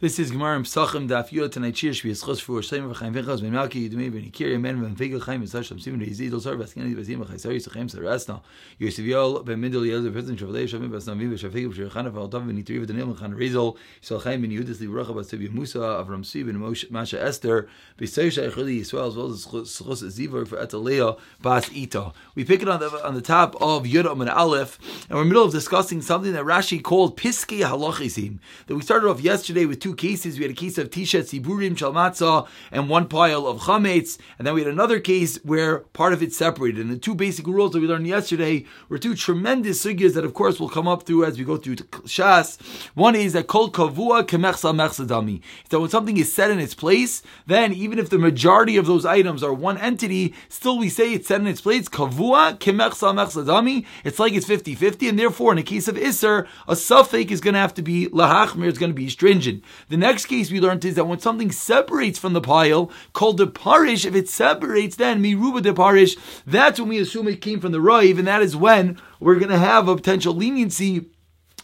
This is Gemara Psachim Daf Yot and for Shleim V'chaim V'chos Ben Malki Ben Ikir Yemen Ben Vigel Chaim V'sash Shem V'askeni V'zim Yisachem Ben V'Pitzin Shavlei Shavim V'shirchana V'altav Yisrael Chaim Ben Musa Avram Ben Masha Esther B'Seir Shaychili Yisrael as well as Bas Ita. We pick it on the on the top of Yud Aleph, and we're in the middle of discussing something that Rashi called Piskei Halachisim. That we started off yesterday with two cases. We had a case of Tisha Tziburim Shalmatza and one pile of Chametz, and then we had another case where part of it separated. And the two basic rules that we learned yesterday were two tremendous sugyas that, of course, will come up through as we go through Shas. One is that Kol Kavua Kemechsa Mechsadami. That when something is set in its place, then even if the majority of those items are one entity, still we say it's set in its place. Kavua Kemechsa Mechsadami. It's like it's 50 50, and therefore, in a case of Isser, a suffix is going to have to be Lahachmir, it's going to be stringent. The next case we learned is that when something separates from the pile, called the parish, if it separates, then miruba de parish, that's when we assume it came from the roiv, and that is when we're going to have a potential leniency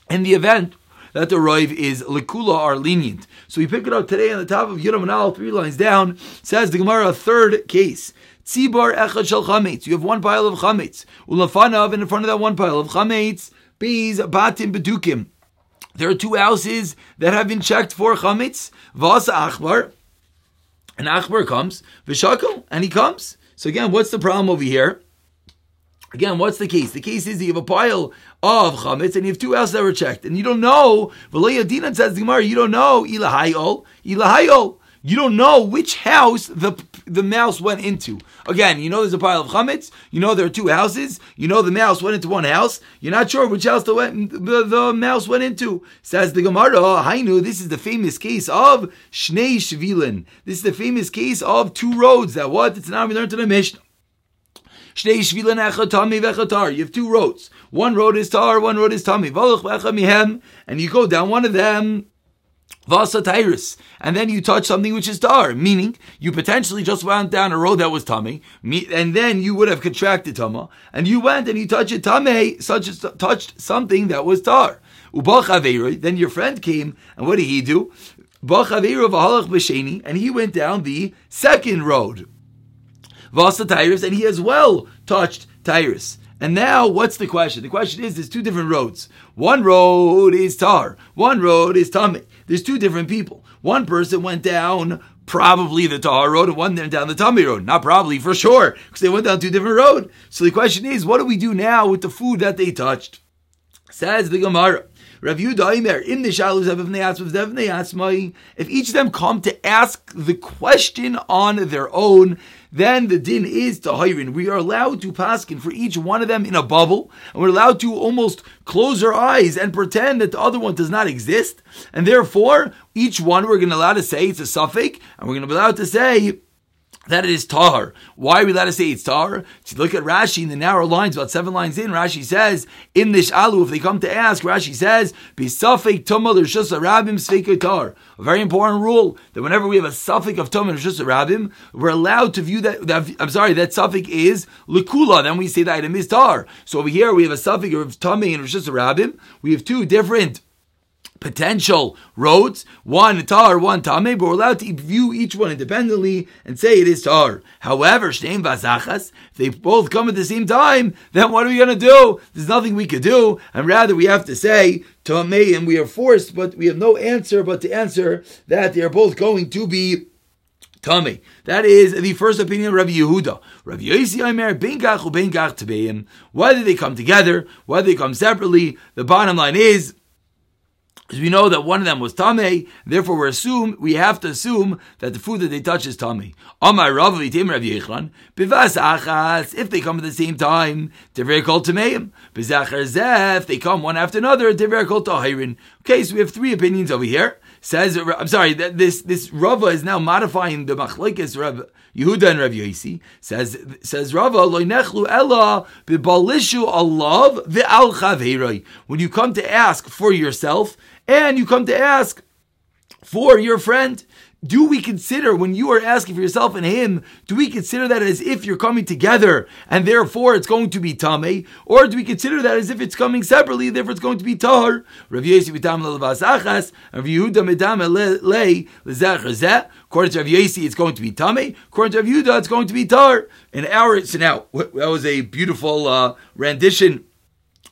in the event that the roiv is likula are lenient. So we pick it up today on the top of Yudam and three lines down. Says the Gemara, a third case. Tzibar echad shel chametz. You have one pile of chametz. Ulafanav, in front of that one pile of chametz, bees batim bedukim. There are two houses that have been checked for chametz. Vasa achbar, and achbar comes v'shakal, and he comes. So again, what's the problem over here? Again, what's the case? The case is you have a pile of chametz and you have two houses that were checked, and you don't know. V'le'yadina says Gemara, you don't know ilahayol, ilahayol. You don't know which house the the mouse went into. Again, you know there's a pile of chametz. You know there are two houses. You know the mouse went into one house. You're not sure which house the, the, the mouse went into. Says the Gemara, Hainu, this is the famous case of Shnei Shvilin. This is the famous case of two roads that what? It's now we learned to the Mishnah. Shnei Shvilin vechatar. You have two roads. One road is tar, one road is tami. And you go down one of them Vasa Tyrus, and then you touch something which is tar, meaning you potentially just went down a road that was tummy, and then you would have contracted tama, and you went and you touched it tame, such as touched something that was tar. Then your friend came, and what did he do? And he went down the second road. Vasa Tyrus, and he as well touched Tyrus. And now, what's the question? The question is, there's two different roads. One road is tar. One road is tummy. There's two different people. One person went down probably the tar road and one went down the Tummy road. Not probably, for sure, because they went down two different roads. So the question is, what do we do now with the food that they touched? Says the Gemara. Rav Yehuda in the Shalus of if each of them come to ask the question on their own, then the din is to hirin. We are allowed to paskin for each one of them in a bubble, and we're allowed to almost close our eyes and pretend that the other one does not exist, and therefore each one we're going to allow to say it's a suffix, and we're going to be allowed to say that it is tar. Why are we allowed to say it's tar? To look at Rashi in the narrow lines, about seven lines in, Rashi says, in this alu, if they come to ask, Rashi says, be suffik tumah a rabim sveika tar. A very important rule that whenever we have a suffix of tumah a rabim, we're allowed to view that, that I'm sorry, that suffix is likula, then we say the item is tar. So over here we have a suffix of tumah and a rabim. We have two different potential roads, one tar, one tame, but we're allowed to view each one independently and say it is tar. However, shteim vazachas, if they both come at the same time, then what are we going to do? There's nothing we could do, and rather we have to say tame, and we are forced, but we have no answer but to answer that they are both going to be Tame. That is the first opinion of Rabbi Yehuda. Rabbi Yossi Aimer, Bengach u Bengach Tebeim. Whether they come together, whether they come separately, the bottom line is we know that one of them was tame, therefore we assume we have to assume that the food that they touch is tame. Amar Rav Rav bivas achas. If they come at the same time, very called tameim. Bizachar zef. They come one after another. Very called tahirin. Okay, so we have three opinions over here. Says I'm sorry. This this Rava is now modifying the machlekes Rav Yehuda and Rav Yosi. Says says Rava loinechlu ella bibalishu alav. When you come to ask for yourself and you come to ask for your friend. do we consider when you are asking for yourself and him, do we consider that as if you're coming together and therefore it's going to be tame, or do we consider that as if it's coming separately, therefore it's going to be Yosef According to Rav Yossi, it's going to be tame. According to Rav Yehuda, it's going to be tar. In our so now that was a beautiful uh, rendition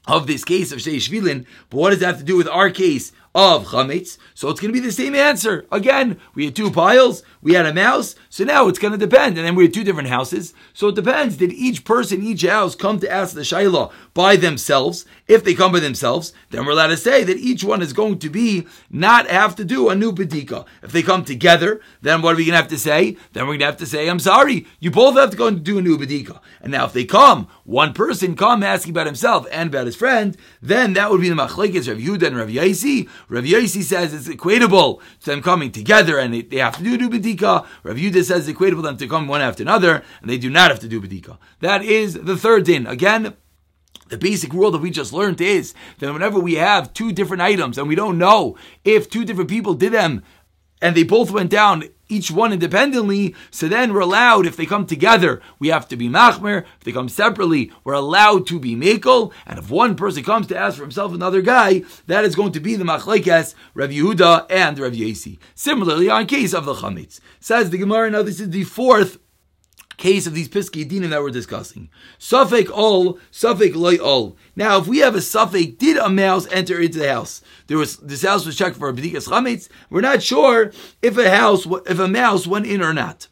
of this case of Shtei Shvilin, but what does that have to do with our case of chametz. So it's going to be the same answer. Again, we had two piles, we had a mouse, so now it's going to depend. And then we had two different houses, so it depends. Did each person, each house come to ask the shayla by themselves? If they come by themselves, then we're allowed to say that each one is going to be not have to do a new bedika. If they come together, then what are we going to have to say? Then we're going to have to say, I'm sorry, you both have to go and do a new bedika. And now if they come, one person come asking about himself and about his friend, then that would be the machlekes Rav Yehuda and Rav Yaisi. Rav Yaisi says it's equatable to them coming together and they have to do new bedika. Rav Yehuda says it's equatable to them to come one after another and they do not have to do bedika. That is the third din. Again, the basic rule that we just learned is that whenever we have two different items and we don't know if two different people did them and they both went down each one independently, so then we're allowed, if they come together, we have to be machmer. If they come separately, we're allowed to be mekel. And if one person comes to ask for himself another guy, that is going to be the machlekes Rav Yehuda and Rav Yesi. Similarly, on case of the chametz, says the Gemara. Now this is the fourth case of these Piskei Dinim that we're discussing. Suffolk all, Suffolk loy all. Now, if we have a Suffolk, did a mouse enter into the house? There was this house was checked for Bedikas Chametz. We're not sure if a house, if a mouse went in or not.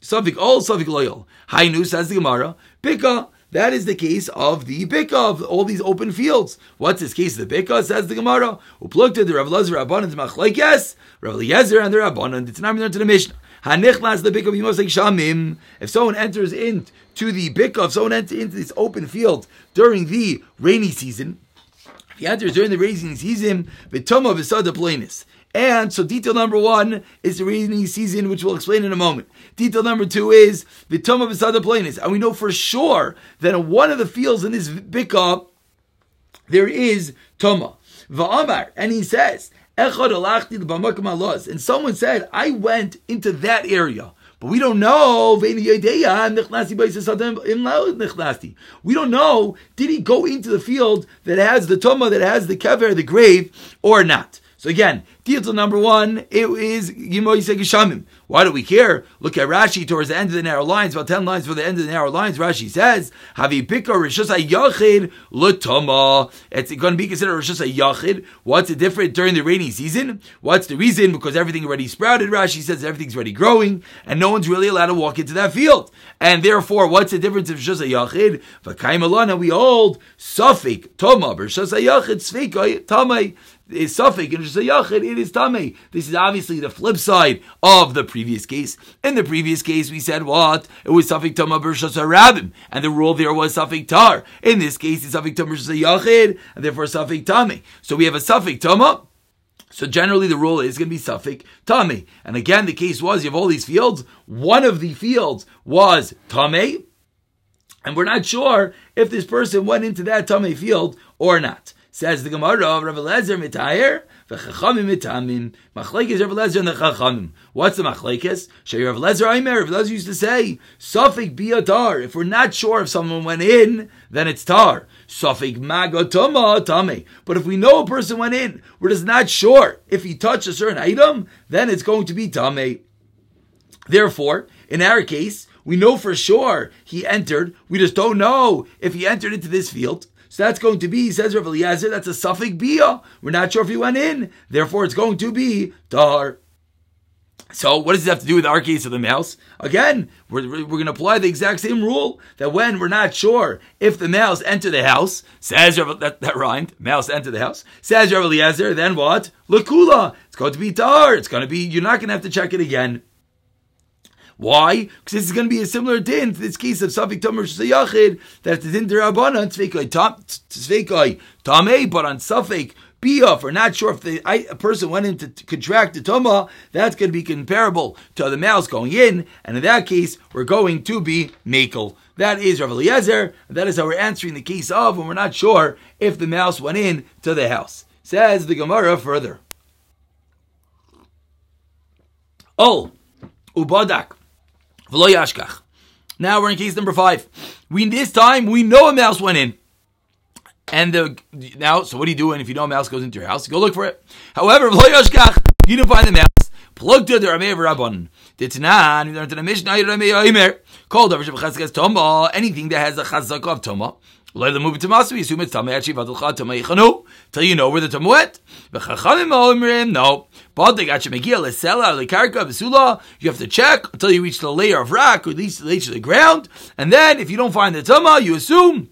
Suffolk all, Suffolk loyal. Hainu says the Gemara. Pika. That is the case of the Bika, of all these open fields. What's this case of the Bika? Says the Gemara. Uplukta the Rav Lazar Rabbanan Machlekes, Rav Eliezer and the Rabbanan. It's not to the Mishnah. Hanichlas the bika b'mosek shamim. If someone enters into the bika, if someone enters into this open field during the rainy season, if he enters during the rainy season, v'toma v'sada planis. And so detail number one is the rainy season, which we'll explain in a moment. Detail number two is the Toma Besada Planis. And we know for sure that in one of the fields in this Bika, there is Toma. Va'amar. And he says, and someone said, I went into that area. But we don't know. We don't know. Did he go into the field that has the toma, that has the kever, the grave, or not? So again, Detail number one, it is Yimoy Geshamim. Why do we care? Look at Rashi towards the end of the narrow lines, about 10 lines for the end of the narrow lines. Rashi says, Havi Pika Rishus Yachid Lutama. It's going to be considered Rishus Yachid. What's the difference during the rainy season? What's the reason? Because everything already sprouted. Rashi says everything's already growing, and no one's really allowed to walk into that field. And therefore, what's the difference of Rishus Yachid? V'kaimalana, we hold Safik, Toma, Rishus Yachid, Sfekai, Tamai is suffix and just a yachid, it is tame. This is obviously the flip side of the previous case. In the previous case, we said what? It was suffix tama b'rshas rabim, and the rule there was suffix tar. In this case, it's suffix tama b'rshas yachid, and therefore suffix tame. So we have a suffix tama. So generally, the rule is going to be suffix tame. And again, the case was you have all these fields. One of the fields was tame, and we're not sure if this person went into that tame field or not. Says the Gemara of Rav Eliezer mitayer v'chachamim mitamim. Machlekes Rav Lezer and the chachamim. What's the machlekes? Shei Rav Eliezer Aimer. Rav Eliezer used to say, "Safik biatar." If we're not sure if someone went in, then it's tar. Safik magotoma tame. But if we know a person went in, we're just not sure if he touched a certain item, then it's going to be tame. Therefore, in our case, we know for sure he entered. We just don't know if he entered into this field. So that's going to be, says Rav Eliezer, that's a suffix bia. We're not sure if he went in. Therefore, it's going to be tahar. So, what does this have to do with our case of the mouse? Again, we're, we're going to apply the exact same rule that when we're not sure if the mouse enter the house, says Rav, that, that rhymed, mouse enter the house, says Rav Eliezer, then what? Lakula. It's going to be tar. It's going to be, you're not going to have to check it again. Why? Because this is going to be a similar din to this case of Safik Tomer Shayachid, that the din Derabana, Tzveikai Tamei, but on Safik Biyah, for not sure if the a person went in to contract the Toma, that's going to be comparable to the mouse going in, and in that case, we're going to be Makel. That is Rav Eliezer, that is how we're answering the case of when we're not sure if the mouse went in to the house. Says the Gemara further. Oh, ubadak, v'lo yashkach. Now we're in case number five. We this time we know a mouse went in. And the now, so what are you doing if you know a mouse goes into your house? Go look for it. However, you didn't find the mouse. Plugged to the Rameh Rabban. Ditnan, you learned in the Mishnah, Rameh Oimer. Called over Shabbat Toma, anything that has a chazak of Toma. Let them move it to Masu. We assume it's Tama actually Vadulcha Tama Yichanu. Till you know where the Tama went. V'chachamim Oimrim, no. You have to check until you reach the layer of rock, or at least the of the ground. And then, if you don't find the Tama, you assume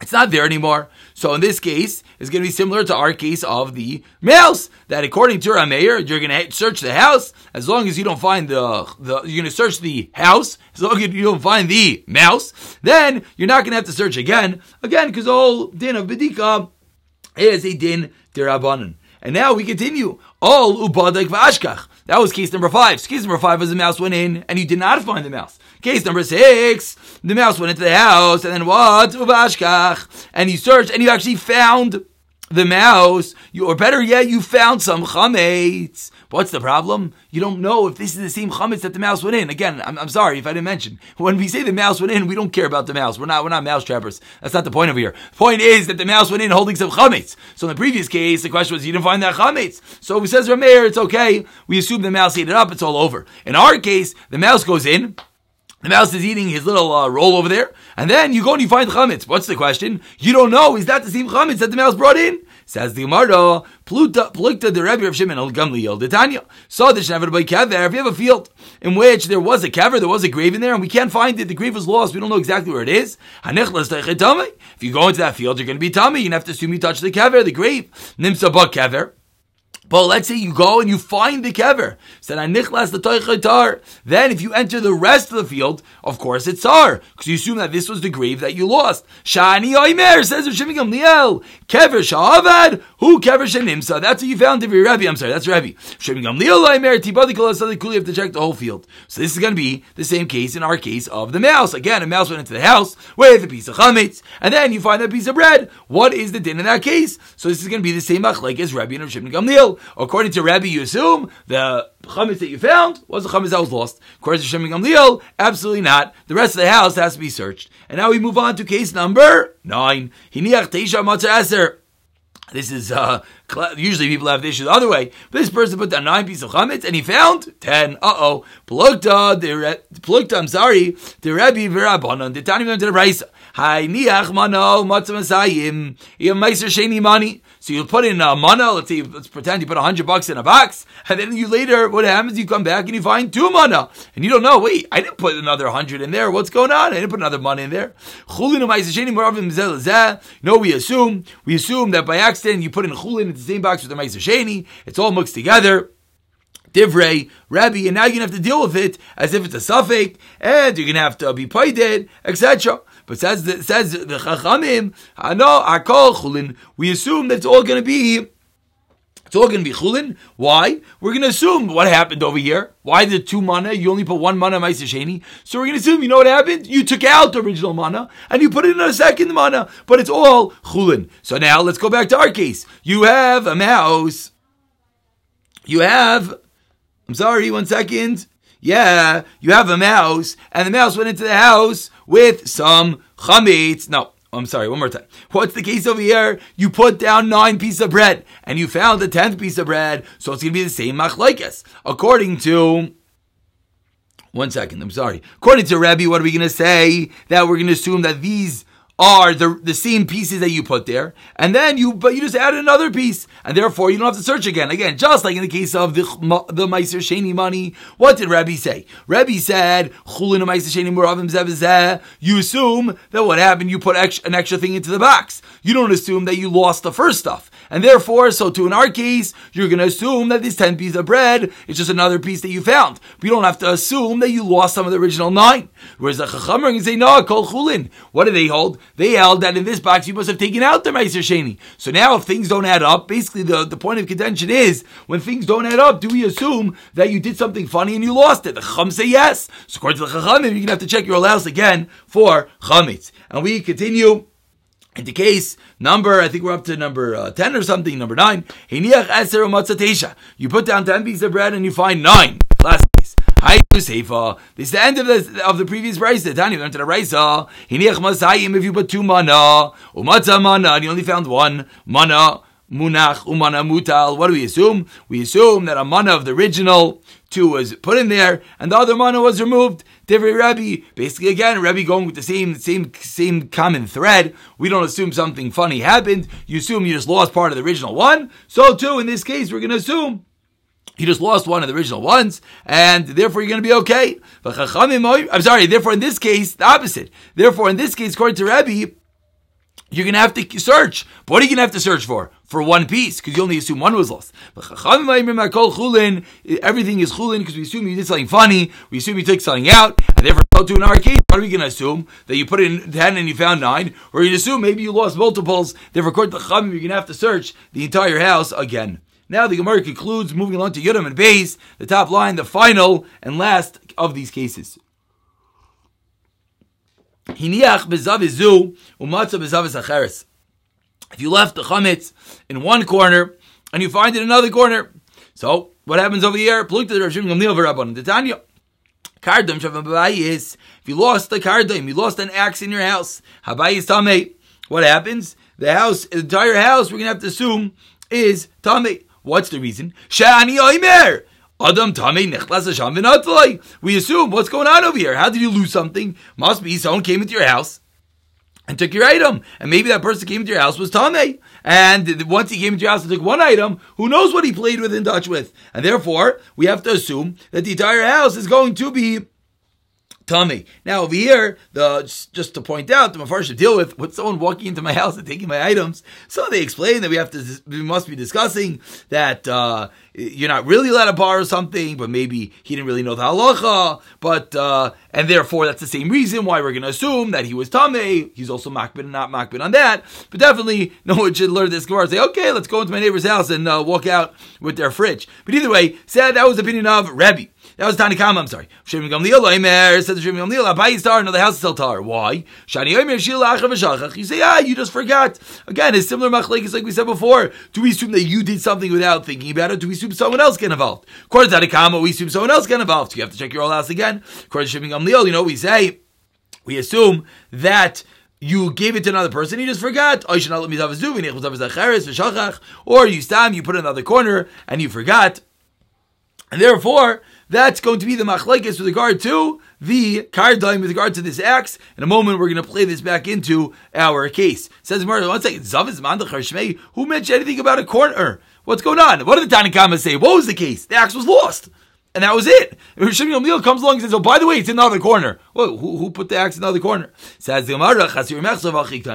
it's not there anymore. So in this case, it's going to be similar to our case of the mouse. That according to Rameir, you're going to search the house as long as you don't find the, the you're going to search the house as long as you don't find the mouse. Then you're not going to have to search again, again because whole din of bedika is a din derabanan. And now we continue. All ubadak v'ashkach. That was case number five. Case number five was the mouse went in and you did not find the mouse. Case number six, the mouse went into the house and then what? Uvashkach. And you searched and you actually found the mouse, you, or better yet, you found some chametz. What's the problem? You don't know if this is the same chametz that the mouse went in. Again, I'm, I'm, sorry if I didn't mention. When we say the mouse went in, we don't care about the mouse. We're not we're not mouse trappers. That's not the point of here. The point is that the mouse went in holding some chametz. So in the previous case, the question was you didn't find that chametz. So if he says Rameir, it's okay. We assume the mouse ate it up. It's all over. In our case, the mouse goes in. The mouse is eating his little uh, roll over there, and then you go and you find chametz. What's the question? You don't know. Is that the same chametz that the mouse brought in? Says the Gemara, Pluta, Plukta the Rebbe of Shimon al the Tanya. Saw the Shnever by Kever. If you have a field in which there was a kever, there was a grave in there, and we can't find it, the grave was lost, we don't know exactly where it is. If you go into that field, you're going to be tummy. You have to assume you touch the kever, the grave. Nimsa ba kever. But let's say you go and you find the kever. Said the. Then if you enter the rest of the field, of course it's tar, because you assume that this was the grave that you lost. Shani oimer says of Shimon Gamliel. Kever shavad who kever shenimsa. That's what you found to be Rebbe. I'm sorry, that's Rebbe. Shimon Gamliel oimer tibadi kol You have to check the whole field. So this is going to be the same case in our case of the mouse. Again, a mouse went into the house with a piece of chametz, and then you find that piece of bread. What is the din in that case? So this is going to be the same machlek as Rebbe and Shimon Gamliel. According to Rabbi, you assume the chametz that you found was the chametz that was lost. According to Shem Gamliel, absolutely not. The rest of the house has to be searched. And now we move on to case number nine. Hiniach teisha matzah This is uh, usually people have the issue the other way. But this person put down nine pieces of chametz and he found ten. Uh oh, plukta plukta. I'm sorry, the Rabbi v'Rabbanon. The Tani to the Brisa. Hi niach mano matzah masayim. You have meiser sheni money. So you put in a mana, let's say, let's pretend you put a hundred bucks in a box, and then you later, what happens? You come back and you find two mana, and you don't know, wait, I didn't put another hundred in there, what's going on? I didn't put another money in there. No, we assume, we assume that by accident you put in chulin in the same box with the Meiser Sheni, it's all mixed together. Divrei, Rabbi, and now you're gonna have to deal with it as if it's a suffix, and you're gonna have to be paid, etc. But says the, says the Chachamim, no, Akol Chulin. We assume that it's all going to be. It's all going to be chulin. Why? We're going to assume what happened over here. Why the two mana? You only put one mana ma'aser sheni. So we're going to assume. You know what happened? You took out the original mana and you put in a second mana, but it's all chulin. So now let's go back to our case. You have a mouse. You have. I'm sorry. One second. Yeah, you have a mouse, and the mouse went into the house with some chametz. No, I'm sorry, one more time. What's the case over here? You put down nine pieces of bread, and you found the tenth piece of bread, so it's going to be the same machlaikas. According to one second, I'm sorry. According to Rabbi, what are we going to say? That we're going to assume that these are the, the same pieces that you put there, and then you but you just add another piece, and therefore you don't have to search again. Again, just like in the case of the the Meiser Sheni money, what did Rabbi say? Rabbi said, "Chulin You assume that what happened, you put an extra thing into the box. You don't assume that you lost the first stuff, and therefore, so to in our case, you're going to assume that this ten piece of bread is just another piece that you found. But you don't have to assume that you lost some of the original nine. Whereas the Chachamar can say, "No, call Chulin." What do they hold? They held that in this box you must have taken out the Meiser Sheni. So now if things don't add up, basically the, the point of contention is when things don't add up, do we assume that you did something funny and you lost it? The Chum say yes. So according to the Chachamim, you're going to have to check your allowance again for Chametz. And we continue. In the case number, I think we're up to number uh, 10 or something, number 9. You put down 10 pieces of bread and you find 9. Last case. This is the end of the of the previous. The Tani went to the rice. If you put two mana, umatza mana, and you only found one mana, munach, umana mutal. What do we assume? We assume that a mana of the original two was put in there, and the other mana was removed. Different Rabbi, basically again, Rabbi going with the same same same common thread. We don't assume something funny happened. You assume you just lost part of the original one. So too, in this case, we're going to assume you just lost one of the original ones, and therefore you're going to be okay. I'm sorry. Therefore, in this case, the opposite. Therefore, in this case, according to Rabbi, you're to have to search. But what are you to have to search for? For one piece, because you only assume one was lost. Everything is chulin because we assume you did something funny. We assume you took something out, and therefore, go to in our case, what are we to assume that you put in ten and you found nine, or you assume maybe you lost multiples. Therefore, according to Chachamim, you're to have to search the entire house again. Now the Gemara concludes, moving along to Yudam and Beis, the top line, the final and last of these cases. If you left the chametz in one corner and you find it in another corner, so what happens over here? The Kardim shavim babayis. If you lost the kardim, you lost an axe in your house, what happens? The house, the entire house, we're gonna have to assume is tamei. What's the reason? Shani Oimer. Adam Tame We assume what's going on over here. How did you lose something? Must be someone came into your house and took your item. And maybe that person came into your house was Tame. And once he came into your house and took one item, who knows what he played with in touch with? And therefore, we have to assume that the entire house is going to be tummy. Now over here, the just to point out, the mafarshim deal with with someone walking into my house and taking my items. So they explain that we have to we must be discussing that uh, you're not really allowed to borrow something, but maybe he didn't really know the halacha, but uh, and therefore that's the same reason why we're going to assume that he was tame. He's also makbid and not makbid on that. But definitely, no one should learn this gemara. and Say, okay, let's go into my neighbor's house and uh, walk out with their fridge. But either way, said that was the opinion of Rebbe. That was Tani Kama, I'm sorry. Shemi Gamliel, Oimer, said to Shemi Gamliel, Abai star, no, the house is still tar. Why? Shani Oimer, Shil Achav. You say, ah, you just forgot. Again, it's similar machlekes like we said before. Do we assume that you did something without thinking about it? Do we assume someone else get involved? According to Tani Kama, we assume someone else get involved. So you have to check your whole house again. According to Shemi Gamliel, you know, we say, we assume that you gave it to another person, you just forgot. Or you stam, you put it in another corner, and you forgot. And therefore, that's going to be the machlekes with regard to the kardaim with regard to this axe. In a moment, we're going to play this back into our case. Says Murder, one second, Zaviz who mentioned anything about a corner? What's going on? What did the Tanakhama say? What was the case? The axe was lost. And that was it. Shimon Gamliel comes along and says, "Oh, by the way, it's in the other corner." Well, who, who put the axe in the other corner? Says the Gemara,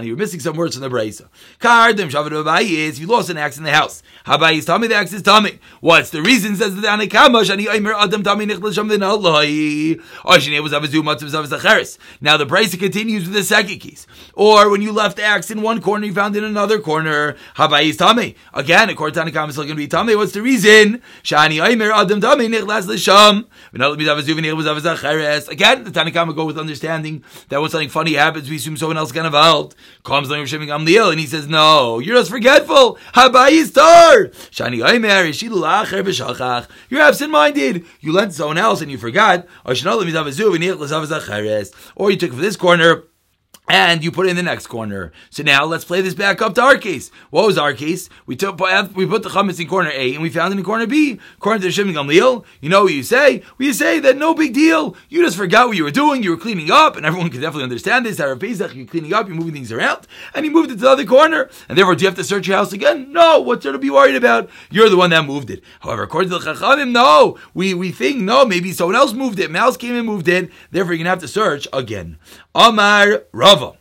"You're missing some words in the brayso." Kardim shaved is you lost an axe in the house. Habayis tummy the axe is tummy. What's the reason? Says the Anakama shani Aimer Adam tummy nichlas sham v'nalai. Oshini was avazu matzav zav zacheres. Now the brayso continues with the second case. Or when you left the axe in one corner, you found it in another corner. Habayis tummy. Again, according to Anakama, it's still going to be tummy. What's the reason? Shani Aimer Adam tummy nichlas Again, the Tanakama go with understanding that when something funny happens, we assume someone else got involved. Comes along Shimon Gamliel, and he says, "No, you're just forgetful. Habayistar shani oimer You're absent-minded. You lent someone else and you forgot. Or you took from this corner." And you put it in the next corner. So now let's play this back up to our case. What was our case? We took we put the chametz in corner A and we found it in corner B. According to Shimon Gamliel, you know what you say? We say that no big deal. You just forgot what you were doing. You were cleaning up, and everyone can definitely understand this. At Pesach, you're cleaning up, you're moving things around, and you moved it to the other corner. And therefore, do you have to search your house again? No. What's there to be worried about? You're the one that moved it. However, according to the Chachamim, no. We we think no. Maybe someone else moved it. Mouse came and moved it. Therefore, you're gonna have to search again. Amar Rava.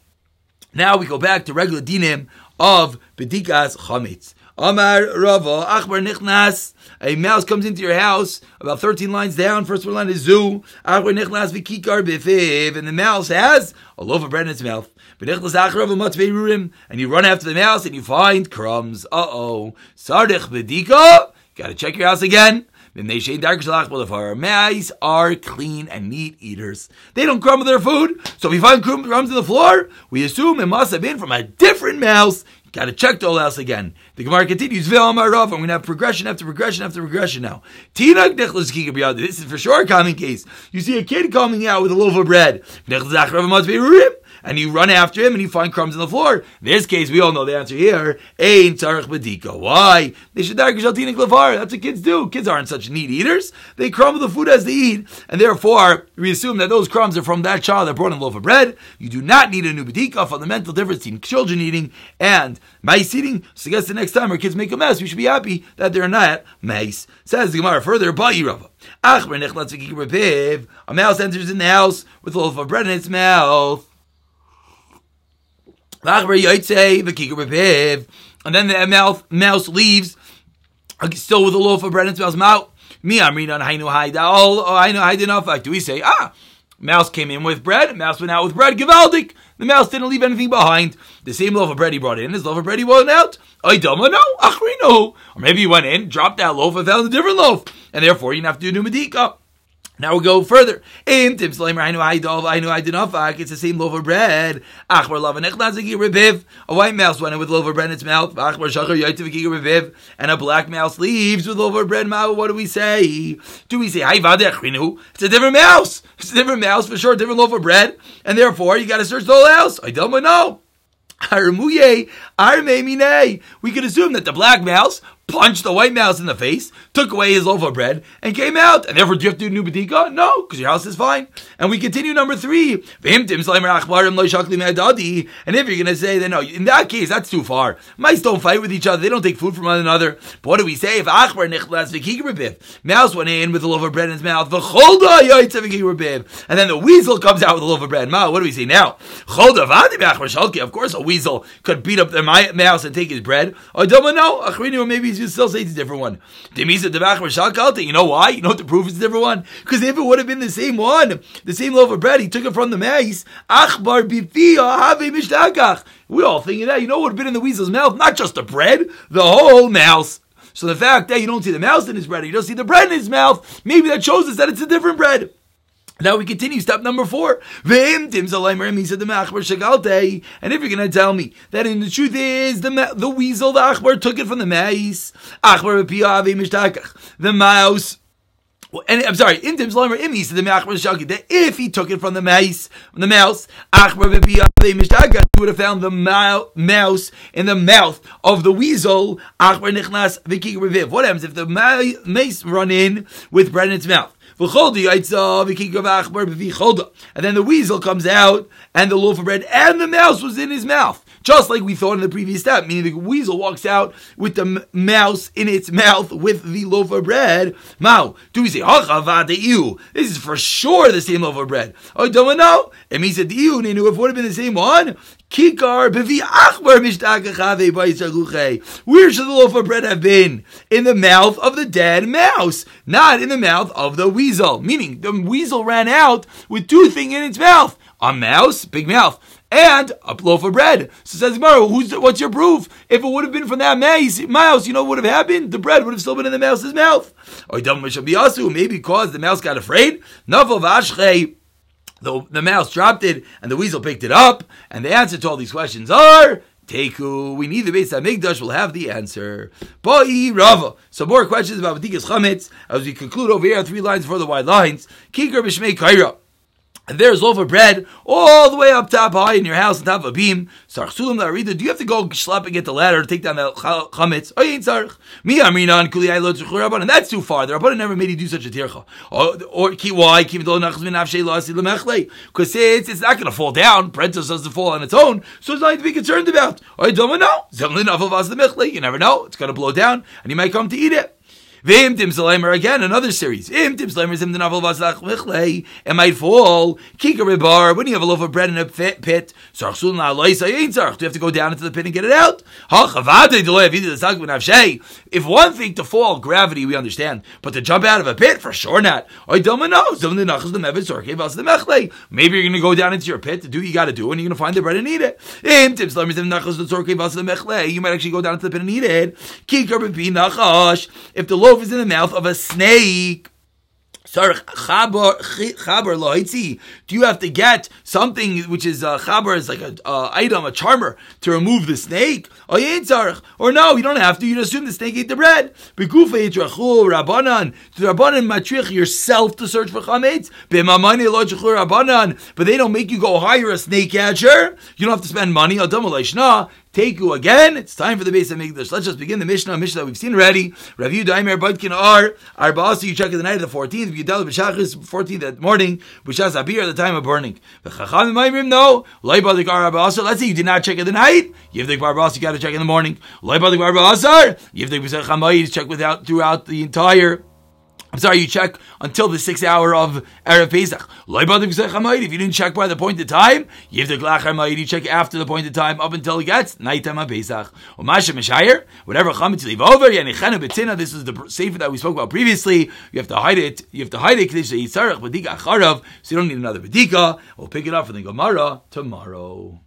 Now we go back to regular dinim of bedikas chametz. Amar Rava Achbar Nichnas. A mouse comes into your house about 13 lines down. First one line is Zoo, Achbar Nichnas Vikikar b'fiv. And the mouse has a loaf of bread in its mouth. And you run after the mouse and you find crumbs. Uh oh. Sardich b'dika. Gotta check your house again. Mice are clean and meat eaters. They don't crumble their food. So if we find crumbs on the floor, we assume it must have been from a different mouse. Got to check the whole house again. The Gemara continues, I'm going to have progression after progression after progression now. This is for sure a common case. You see a kid coming out with a loaf of bread and you run after him and you find crumbs on the floor. In this case, we all know the answer here. Ain't tzarech bedika. Why? They should That's what kids do. Kids aren't such neat eaters. They crumble the food as they eat, and therefore we assume that those crumbs are from that child that brought in a loaf of bread. You do not need a new bedika. Fundamental difference between children eating and mice eating. So I guess the next time our kids make a mess, we should be happy that they're not mice. Says the Gemara further, Ba'irava. A mouse enters in the house with a loaf of bread in its mouth. And then the mouth, mouse leaves, still with a loaf of bread in its mouth. Me, I'm reading on Hainu. Oh, I know Haida enough. Do we say, ah, mouse came in with bread, mouse went out with bread, Givaldik. The mouse didn't leave anything behind. The same loaf of bread he brought in, his loaf of bread he went out. I don't know, Achrino. Or maybe he went in, dropped that loaf, and found a different loaf. And therefore, you have to do medika. Now we'll go further. It's the same loaf of bread. A white mouse went in with loaf of bread in its mouth. And a black mouse leaves with loaf of bread. What do we say? Do we say It's a different mouse. It's a different mouse for sure, different loaf of bread. And therefore you gotta search the whole house. I don't know. We could assume that the black mouse punched the white mouse in the face, took away his loaf of bread, and came out. And therefore, do you have to do new bedika? No, because your house is fine. And we continue number three. And if you're going to say that, no, in that case, that's too far. Mice don't fight with each other. They don't take food from one another. But what do we say? If mouse went in with a loaf of bread in his mouth, and then the weasel comes out with a loaf of bread. Ma, what do we say now? Of course, a weasel could beat up the mouse and take his bread. I don't know. Maybe you still say it's a different one. You know why? You know what the proof is a different one? Because if it would have been the same one, the same loaf of bread, he took it from the mice. Achbar We all thinking that. You know what would have been in the weasel's mouth? Not just the bread, the whole mouse. So the fact that you don't see the mouse in his bread, you don't see the bread in his mouth, maybe that shows us that it's a different bread. Now we continue, step number four. And if you're going to tell me that in the truth is the the weasel, the achbar took it from the mice, the mouse. And I'm sorry, in Tim's Lomer Imi said the Shaki that if he took it from the mouse, from the mouse, he would have found the mouse in the mouth of the weasel. Akbar nichnas vikig reviv. What happens if the mace run in with bread in its mouth? And then the weasel comes out, and the loaf of bread and the mouse was in his mouth. Just like we thought in the previous step, meaning the weasel walks out with the mouse in its mouth with the loaf of bread. Mao, do we say, this is for sure the same loaf of bread? Oh, don't know. It means that you knew if it would have been the same one. Kikar achbar Where should the loaf of bread have been? In the mouth of the dead mouse, not in the mouth of the weasel. Meaning the weasel ran out with two things in its mouth: a mouse, big mouth, and a loaf of bread. So says Gemara, what's your proof? If it would have been from that mouse, you know what would have happened? The bread would have still been in the mouse's mouth. Or maybe because the mouse got afraid. The, the mouse dropped it and the weasel picked it up. And the answer to all these questions are Teku. We need the base Hamikdash will have the answer. Boi Rava. Some more questions about Bedikas Chametz as we conclude over here, three lines for the wide lines. Kikar Bishmei Kaira and there's loaf of bread all the way up top high in your house on top of a beam. Sarchsulim Larida, do you have to go schlep and get the ladder to take down the chametz? Oh, ain't sarch. Me amrinan kuli aylo and that's too far. The Rabbanan never made you do such a tircha. Oh, or, or why? Because it's not going to fall down. Bread just doesn't fall on its own, so it's nothing to be concerned about. I don't know. You never know. It's going to blow down, and you might come to eat it. Vim Tim Salamer again, another series. Im Tim Salamer Sim Naval Vaslach Michle. It might fall. Kika bar when you have a loaf of bread in a pit. Sarchsun La Loisa Ain't Sarch. Do you have to go down into the pit and get it out? If one thing to fall, gravity, we understand. But to jump out of a pit, for sure not. Maybe you're going to go down into your pit to do what you got to do, and you're going to find the bread and eat it. Zim. You might actually go down into the pit and eat it. If the loaf loaf is in the mouth of a snake. Do you have to get something which is uh, a chaber is like an uh, item, a charmer to remove the snake? Oh, or no, you don't have to. You assume the snake ate the bread. Rabbanan to the Rabbanan yourself to search for chametz. But they don't make you go hire a snake catcher. You don't have to spend money. Take you again. It's time for the base of English. Let's just begin the Mishnah. Mishnah that we've seen already. Review Daimer Budkin R. Arba'asa, you check it the night of the 14th. If you the B'shachris, 14th at morning, B'shas Abir at the time of burning. V'chacham Maimrim, no. Loi Badik. Arba'asa. Let's say you did not check it the night. Yivdik Arba'asa, you got to check in the morning. Loi Badik Arba'asa. Yivdik B'shach Hamayid, check without, throughout the entire I'm sorry, you check until the sixth hour of Erev Pesach. If you didn't check by the point of time, you check after the point of time up until it gets nighttime of Pesach. Whatever chametz leave over, this is the sefer that we spoke about previously. You have to hide it. You have to hide it so you don't need another bedika. We'll pick it up for the Gemara tomorrow.